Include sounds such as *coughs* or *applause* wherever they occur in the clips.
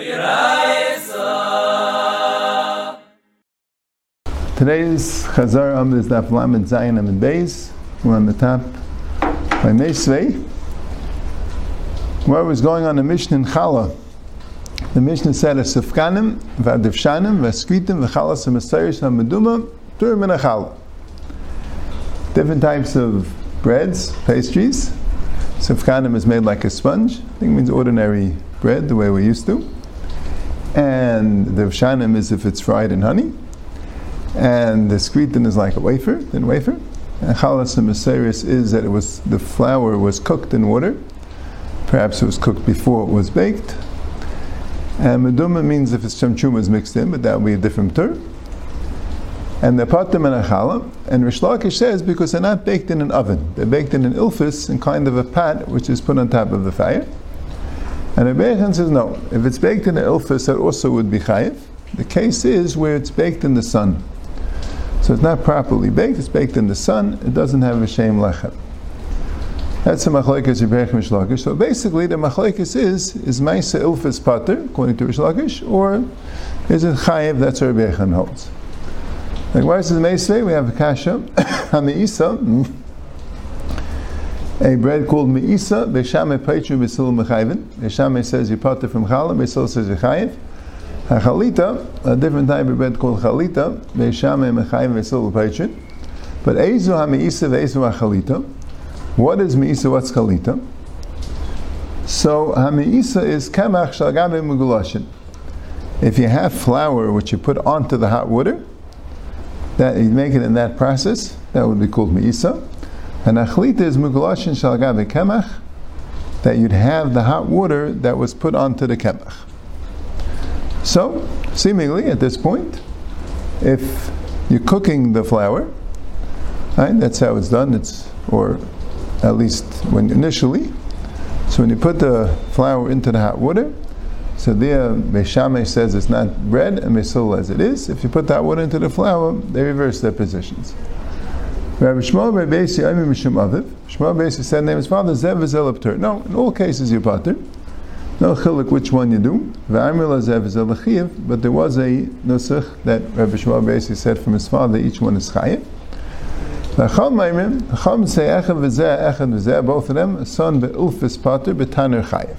Today's Chazar Am is Daf Lamed Zayin Am and Beis. We're on the top by Meisvei. What was going on in Mishnah in Chala? The Mishnah said, "Sifkanim v'adivshanim v'skritim v'chalas v'masayis ha'meduma tur min chala." Different types of breads, pastries. Sifkanim is made like a sponge. I think it means ordinary bread, the way we're used to. And the v'shanim is if it's fried in honey and the skritin is like a wafer, thin wafer. And chalas and maseris is that it was the flour was cooked in water. Perhaps it was cooked before it was baked. And meduma means if it's chamchuma is mixed in, but that would be a different term. And the patim and achala, and Rish Lakish says because they're not baked in an oven, they're baked in an ilfis, in kind of a pat which is put on top of the fire. And Rebbeichan says no, if it's baked in the ilfis, that also would be chayiv. The case is where it's baked in the sun. So it's not properly baked, it's baked in the sun, it doesn't have a shem lechem. That's the machlekes Yibrech Mishlakish. So basically, the machlekes is is Maisa Ilfis Pater, according to Rishlakish, or is it Chayev? That's where Rebechan holds. Like, why is it Meisvei? We have a kasha, *coughs* Hamiisa, a bread called Meisa, Beshame Peichu Besil Mechayvin. Beshame says you pater from Chala, Besil says you Chayev. Chalita, a different type of bread called chalita, beishame mechayim vesil peichin. But ezu ha-meisa ve'ezu ha-chalita. What is meisa? What's chalita? So ha-meisa is kamach shalgabe mugulashin. If you have flour which you put onto the hot water, that you make it in that process, that would be called meisa. And achlita is mugulashin shalgabe kamach, that you'd have the hot water that was put onto the kemach. So, seemingly at this point, if you're cooking the flour, right, that's how it's done. It's or at least when initially. So when you put the flour into the hot water, so there Meshame says it's not bread and Mesul as it is. If you put that water into the flour, they reverse their positions. Rabbi Shmuel Rebbeisi Aymi Mishum Aviv. Shmuel Rebbeisi said name his father Zev Zelapter. No, in all cases you pater. No chilik which one you do. But there was a nusach that Rabbi Shmuel basically said from his father, each one is chayiv. Chacham say echad v'zeh, echad v'zeh, both of them, son be'ilfis pater b'taner chayiv.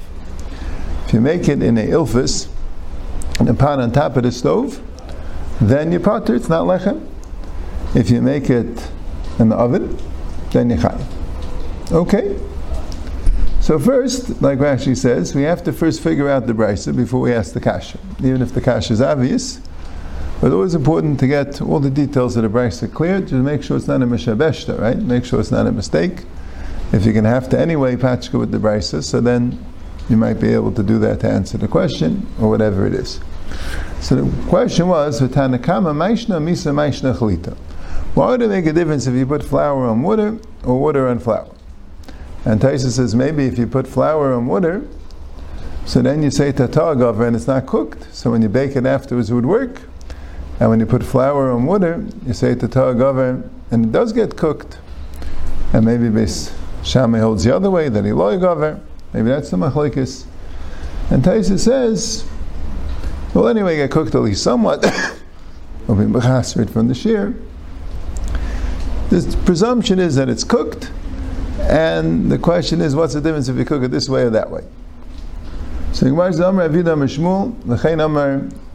If you make it in a ilfis, in a pot on top of the stove, then you pater, it's not lechem. If you make it in the oven, then chayiv. Okay? So first, like Rashi says, we have to first figure out the brisa before we ask the kasha. Even if the kasha is obvious, but always important to get all the details of the brisa clear to make sure it's not a mishabeshta, right? Make sure it's not a mistake. If you're going to have to anyway patchka with the brisa, so then you might be able to do that to answer the question or whatever it is. So the question was, V'tanakama maishna misa maishna chalita. Why would it make a difference if you put flour on water or water on flour? And Taisa says maybe if you put flour on water, so then you say tatagav and it's not cooked. So when you bake it afterwards, it would work. And when you put flour on water, you say tatagav and it does get cooked. And maybe Beis Shammai holds the other way that he loygaver. Maybe that's the machlekes. And Taisa says, well, anyway, it cooked at least somewhat. *coughs* Will be from the shear. The presumption is that it's cooked and the question is, what's the difference if you cook it this way or that way? So Gemara says, Amar Avida Mishmul,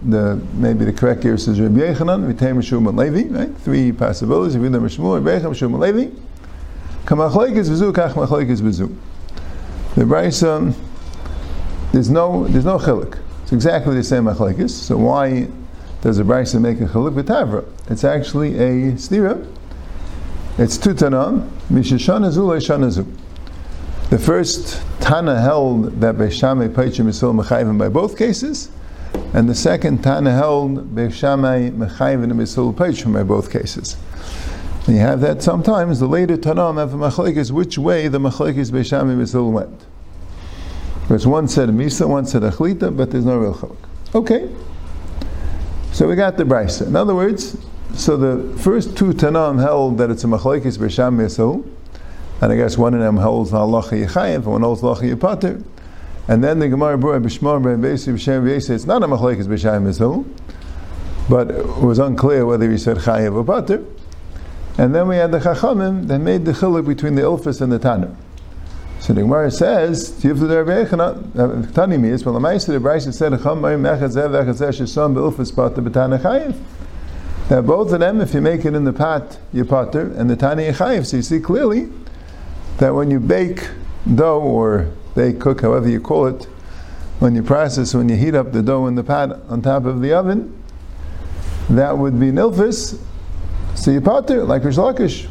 the maybe the correct here says Rabbi Yochanan, Vitei Mishum and Levi, right? Three possibilities. Avida Mishmul, Rabbi Yochanan, Mishum and Levi. Kamachloikis v'zu, kach machloikis v'zu. The Brisa, there's no there's no chilik. It's exactly the same machlekes. So why does the Brisa make a chilik v'tavra? It's actually a stira. It's two tanam. The first Tana held that Beishamay Paichim is Mechayvim by both cases, and the second Tana held Beishamay Mechayvim Misul Paichim by both cases. And you have that sometimes. The later Tanam have a machlekes which way the machlekes Beishamay Misul went. Because one said Misa, one said Achlita, but there's no real chaluk. Okay. So we got the brisa. In other words, so the first two Tanam held that it's a machlekes b'sham yisol, and I guess one of them holds halacha yichayim, and one holds halacha yipater. And then the Gemara brought Bishmar by Besi B'Shem B'Yesi. It's not a machlekes B'Shem Mizil, but it was unclear whether he said Chayev or Pater. And then we had the Chachamim that made the chiluk between the Ilfis and the Tanner. So the Gemara says, "Tiv the Rabbi Yechana." Uh, Tani means, well, the Ma'aser the Brayse said, "Cham Mayim Echad Zev Echad Zev Shesam Be'Ilfis Pater B'Tanner Chayev." Now both of them, if you make it in the pot, you potter, and the Tani Chayev. So you see clearly that when you bake dough or bake, cook, however you call it, when you process, when you heat up the dough in the pot on top of the oven, that would be nilfis. So you potter like Rish Lakish.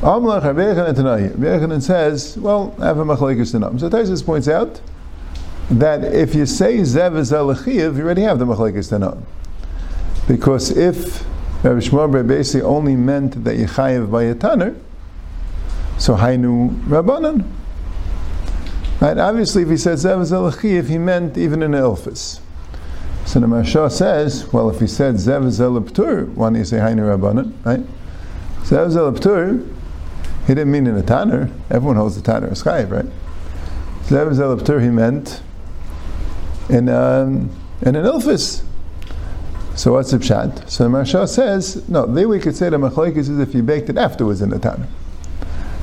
Amlach Rabbechanan says, well, I have a machlekes. So Taisus points out that if you say zev is you already have the machlekes tanam. Because if Rabbi Shmuel basically only meant that you chayev by a tanner, so Hainu Rabbanan. Right? Obviously, if he said Zev Zelachiv, he meant even in Elphis. So the Maharsha says, well, if he said Zev Zelaptur, why don't you say Hainu Rabbanan? Right? Zev Zelaptur, he didn't mean in a Tanner. Everyone holds the Tanner as Chayiv, right? Zev Zelaptur, he meant in, um, in an Elphis. So what's the pshat? So the Maharsha says, no, there we could say the machlekes is if you baked it afterwards in the Tanner.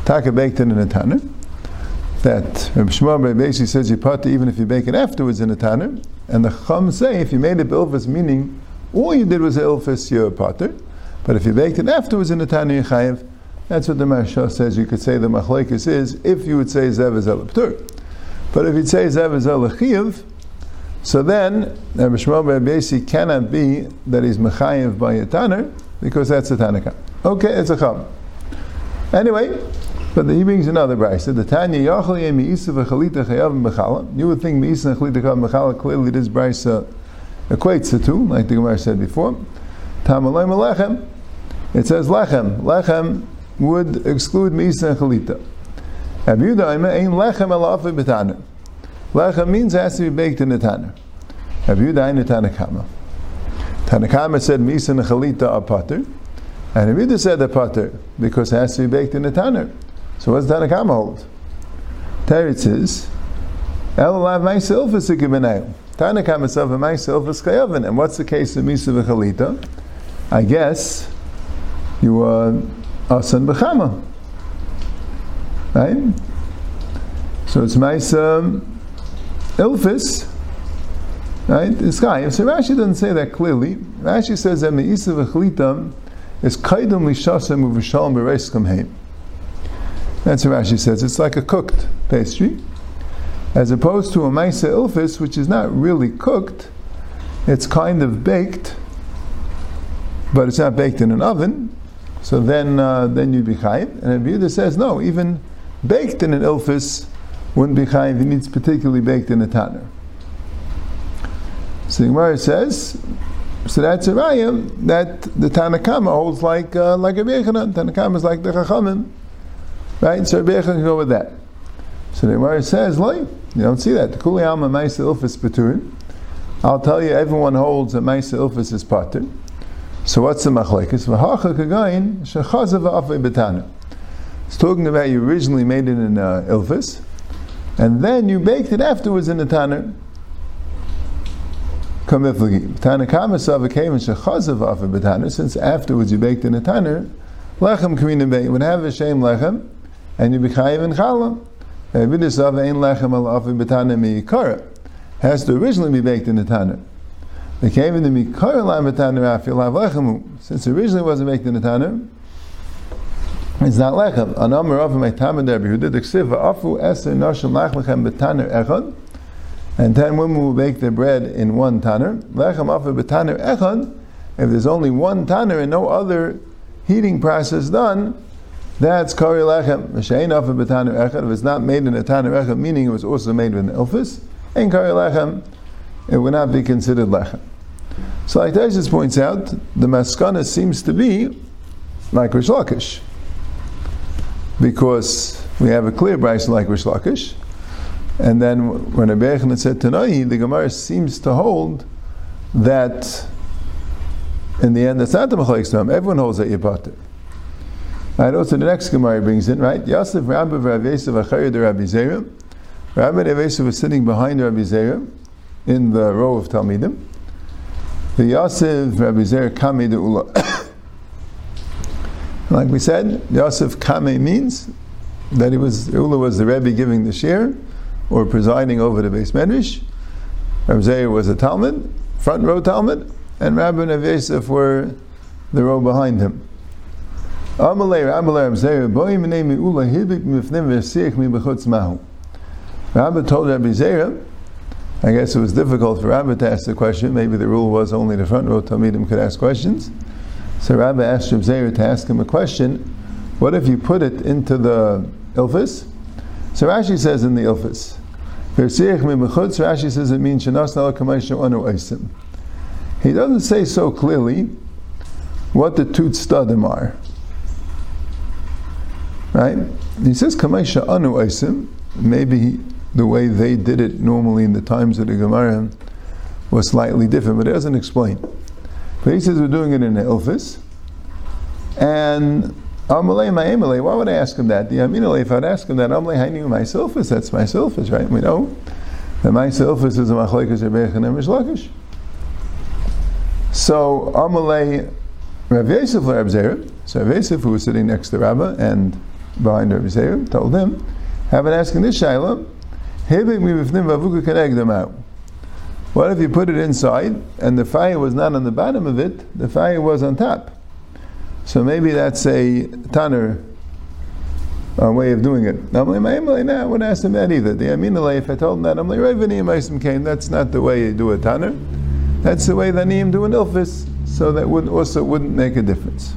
Taka baked it in the tanner. That Rabbi Shmuel basically says you put even if you bake it afterwards in the tanner. And the Chum say if you made it ilfis, meaning all you did was ilfis, you're potter. But if you baked it afterwards in the tanner, you chayiv. That's what the Maharsha says. You could say the machlekes is if you would say zev is But if you'd say zev is so then Rabbi Shmuel cannot be that he's mechayiv by a tanner because that's a tanaka. Okay, it's a chum. Anyway, but he brings another brayse. The Tanya Yachal Yem Meisa v'Chalita Chayav Mechala. You would think Meisa and Chalita Chayav Mechala. Clearly, this brayse uh, equates the two, like the Gemara said before. Tamalay Melechem. It says Lechem. Lechem would exclude Meisa and Chalita. Abu Ain Lechem Elafi B'Tana. Lechem means it has to be baked in the Tanner. Abu Daima Tanakama. Tanakama said Misa and Chalita are pater. And Rabbi said the pater because it has to be baked in the tanner. So what's Tanakama hold? Teretz is, Elalav myself is a gibenail. Tanakam itself and myself is chayavin. And what's the case of Misa v'chalita? I guess you are asan b'chama. Right? So it's Maisa Ilfis, right? This guy. So Rashi doesn't say that clearly. Rashi says that Meisa v'chalita is kaidum lishasem uv'shalom b'reis kamheim. That's what Rashi says. It's like a cooked pastry, as opposed to a maisa ilfis, which is not really cooked. It's kind of baked, but it's not baked in an oven. So then, uh, then you'd be chayiv. And Rabbi says no, even baked in an ilfis wouldn't be chayiv. It needs particularly baked in a tanner. So the Gemara says, so that's a raya that the Tanakama holds like uh, like a Bechana. Tanakama is like the Chachamim. Right? So Rebbe can go with that. So the Gemara says, Loi, you don't see that. Kuli Alma Maisa Ilfis Paturin. I'll tell you, everyone holds that Maisa Ilfis is Patur. So what's the machlekes? V'hacha kagayin shechazav betana. It's talking about you originally made it in uh, Ilfis, and then you baked it afterwards in the tanner. Since afterwards you baked in the tanner, lechem kamina bay would have a shame lechem and you be chayiv in challah. Vidisav ein lechem al afi betana miyikara. Has to originally be baked in the tanner. They came in the mikara lam betana afi lav lechemu. Since originally wasn't baked in the tanner, it's not lechem. An amar of my tamid Rabbi Yehuda ksiv afu eser nashim lechem betaner echad. And ten women will bake their bread in one tanner. Lechem afu betaner echad. If there's only one tanner and no other heating process done, that's kari lechem. M'shein afa b'tanu echad. If it's not made in a tanu echad, meaning it was also made with an ilfis, and kari lechem, it would not be considered lechem. So, like Taisus points out, the maskana seems to be like Rish Lakish, because we have a clear brayso like Rish Lakish, and then when Rebbe said Tanai, the Gemara seems to hold that in the end, it's not the Machlek Everyone holds that you're Right, also the next Gemara brings in, right? Yosef Rabbi Rav Yosef Achayir the Rabbi Zera. Rabbi Nevesa was sitting behind Rabbi Zera in the row of Talmidim. The Yosef Rabbi Zera Kame de Ula. Like we said, Yosef Kame means that he was Ula was the Rebbe giving the share or presiding over the base medrash. Rabbi Zera was a Talmud, front row Talmud, and Rabbi Nevesef were the row behind him. Rabbi told Rabbi Zera, I guess it was difficult for Rabbi to ask the question. Maybe the rule was only the front row Talmidim could ask questions. So Rabbi asked Zera to ask him a question. What if you put it into the Ilfis? So Rashi says in the Ilfis, Rashi says it means He doesn't say so clearly what the two stadim are. Right? He says Kamaisha Anu Aisim. Maybe the way they did it normally in the times of the Gemara was slightly different, but it doesn't explain. But he says we're doing it in the office. And Amalei Ma'emalei, why would I ask him that? The Aminalei, if I'd ask him that, Amalei Hainu my Silfis, that's my Silfis, right? We know that my Silfis is a Machlekes Rebbeich and Emish Lakish. So Amalei Rav Yosef Rav Zera, so Rav Yosef, who was sitting next to Rabbah and behind Rav Zera, told him, have been asking this Shaila, what if you put it inside and the fire was not on the bottom of it, the fire was on top? So maybe that's a tanner uh, way of doing it. Like, I wouldn't ask him that either. The Aminalay, if I told him that, I'm like, that's not the way you do a tanner. That's the way the Niyim do an ilfis. So that would also wouldn't make a difference.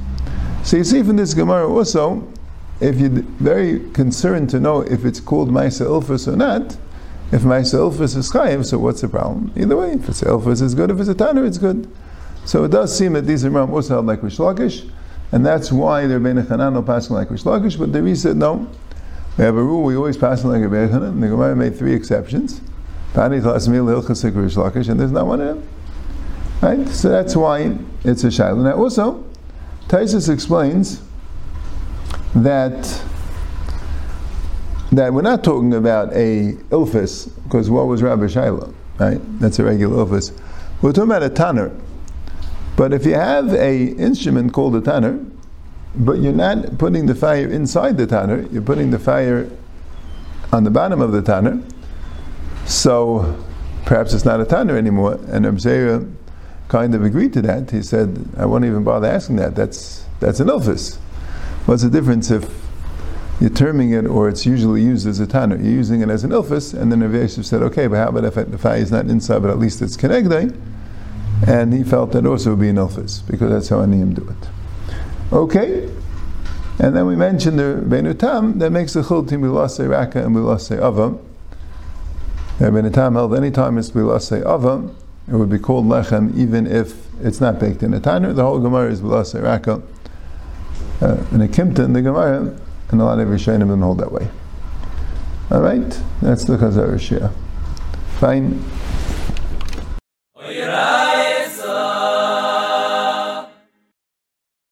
So you see from this Gemara also, if you're very concerned to know if it's called Maisa Ilfis or not, if Maisa Ilfis is Chayiv, so what's the problem? Either way, if it's Ilfis, it's good. If it's a Tanner, it's good. So it does seem that these Imam also held like Rish Lakish, and that's why they're Bein Hanan passing like Rish Lakish, but the Rebbe said no. We have a rule, we always pass like a Bein Hanan, and the Gemara made three exceptions. Pani Tlasmil Hilchasik Rish and there's not one of them. Right? So that's why it's a Shiloh. Now also, Taisus explains that that we're not talking about a ilfis, because what was Rabbi Shiloh, right? That's a regular ilfis. We're talking about a tanner. But if you have a instrument called a tanner, but you're not putting the fire inside the tanner, you're putting the fire on the bottom of the tanner, so perhaps it's not a tanner anymore. And Abzera kind of agreed to that. He said, I won't even bother asking that. That's that's an ilfis. What's the difference if you're terming it or it's usually used as a tanner? You're using it as an ilfis, and then Rav Yosef said, okay, but how about if the fire is not inside, but at least it's connected? And he felt that also would be an ilfis, because that's how Aniyim do it. Okay, and then we mentioned the Benutam that makes the chiltim Bilase Raka and Bilase Ava. The Benutam held any time it's Bilase Ava, it would be called Lechem even if it's not baked in a tanner. The whole Gemara is Bilase Raka uh, in a Kimta in the Gemara, and a lot of Rishonim don't hold that way. All right, that's the Chazar Shia. Fine.